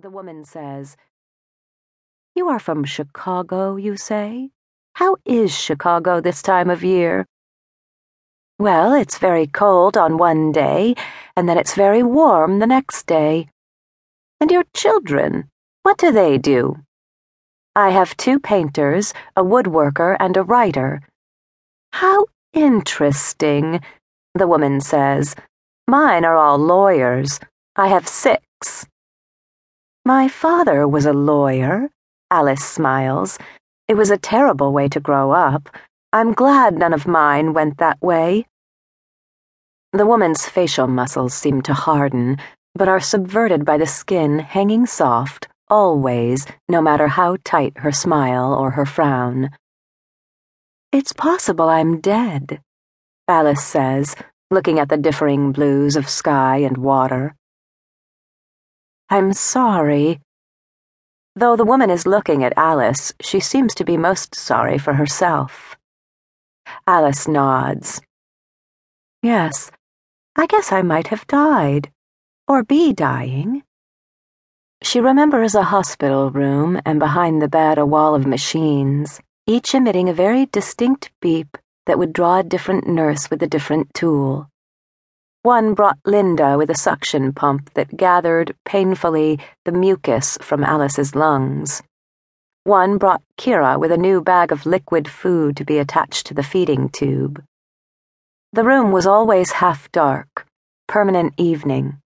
The woman says, You are from Chicago, you say? How is Chicago this time of year? Well, it's very cold on one day, and then it's very warm the next day. And your children, what do they do? I have two painters, a woodworker, and a writer. How interesting, the woman says. Mine are all lawyers. I have six. My father was a lawyer, Alice smiles. It was a terrible way to grow up. I'm glad none of mine went that way. The woman's facial muscles seem to harden, but are subverted by the skin hanging soft, always, no matter how tight her smile or her frown. It's possible I'm dead, Alice says, looking at the differing blues of sky and water. I'm sorry. Though the woman is looking at Alice, she seems to be most sorry for herself. Alice nods. Yes, I guess I might have died. Or be dying. She remembers a hospital room and behind the bed a wall of machines, each emitting a very distinct beep that would draw a different nurse with a different tool. One brought Linda with a suction pump that gathered, painfully, the mucus from Alice's lungs. One brought Kira with a new bag of liquid food to be attached to the feeding tube. The room was always half dark, permanent evening.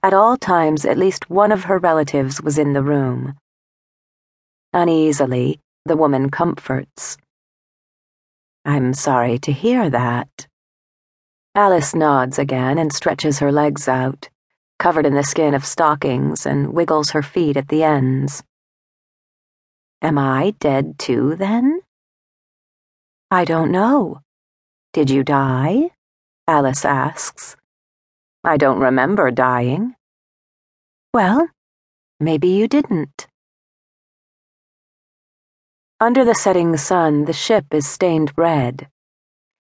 At all times, at least one of her relatives was in the room. Uneasily, the woman comforts. I'm sorry to hear that. Alice nods again and stretches her legs out, covered in the skin of stockings, and wiggles her feet at the ends. Am I dead too, then? I don't know. Did you die? Alice asks. I don't remember dying. Well, maybe you didn't. Under the setting sun, the ship is stained red.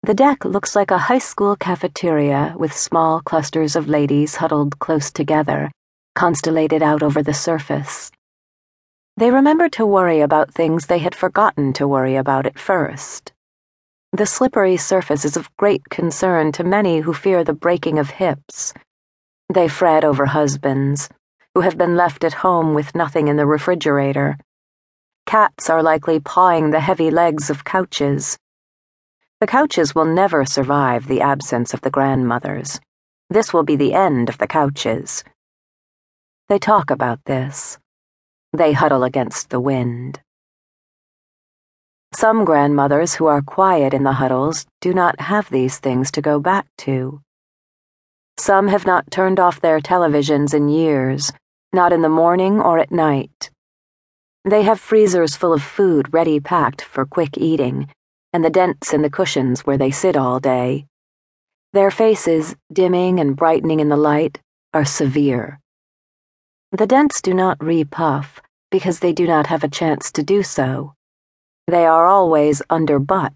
The deck looks like a high school cafeteria with small clusters of ladies huddled close together, constellated out over the surface. They remember to worry about things they had forgotten to worry about at first. The slippery surface is of great concern to many who fear the breaking of hips. They fret over husbands, who have been left at home with nothing in the refrigerator. Cats are likely pawing the heavy legs of couches the couches will never survive the absence of the grandmothers. This will be the end of the couches. They talk about this. They huddle against the wind. Some grandmothers who are quiet in the huddles do not have these things to go back to. Some have not turned off their televisions in years, not in the morning or at night. They have freezers full of food ready packed for quick eating and the dents in the cushions where they sit all day. Their faces, dimming and brightening in the light, are severe. The dents do not repuff because they do not have a chance to do so. They are always under butt.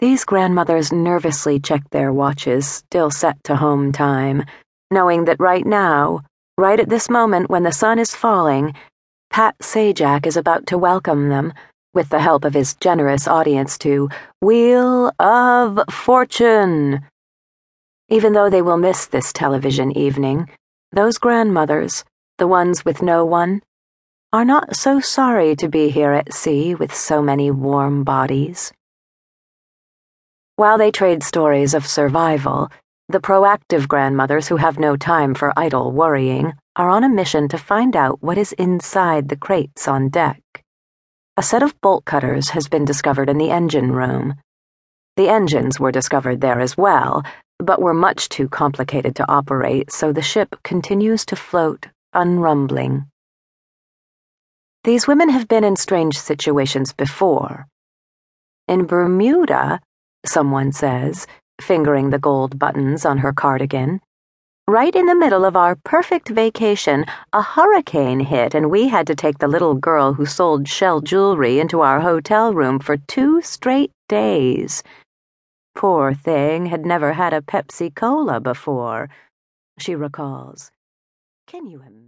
These grandmothers nervously check their watches, still set to home time, knowing that right now, right at this moment when the sun is falling, Pat Sajak is about to welcome them with the help of his generous audience, to Wheel of Fortune. Even though they will miss this television evening, those grandmothers, the ones with no one, are not so sorry to be here at sea with so many warm bodies. While they trade stories of survival, the proactive grandmothers who have no time for idle worrying are on a mission to find out what is inside the crates on deck. A set of bolt cutters has been discovered in the engine room. The engines were discovered there as well, but were much too complicated to operate, so the ship continues to float, unrumbling. These women have been in strange situations before. In Bermuda, someone says, fingering the gold buttons on her cardigan, Right in the middle of our perfect vacation, a hurricane hit, and we had to take the little girl who sold shell jewelry into our hotel room for two straight days. Poor thing had never had a Pepsi Cola before, she recalls. Can you imagine?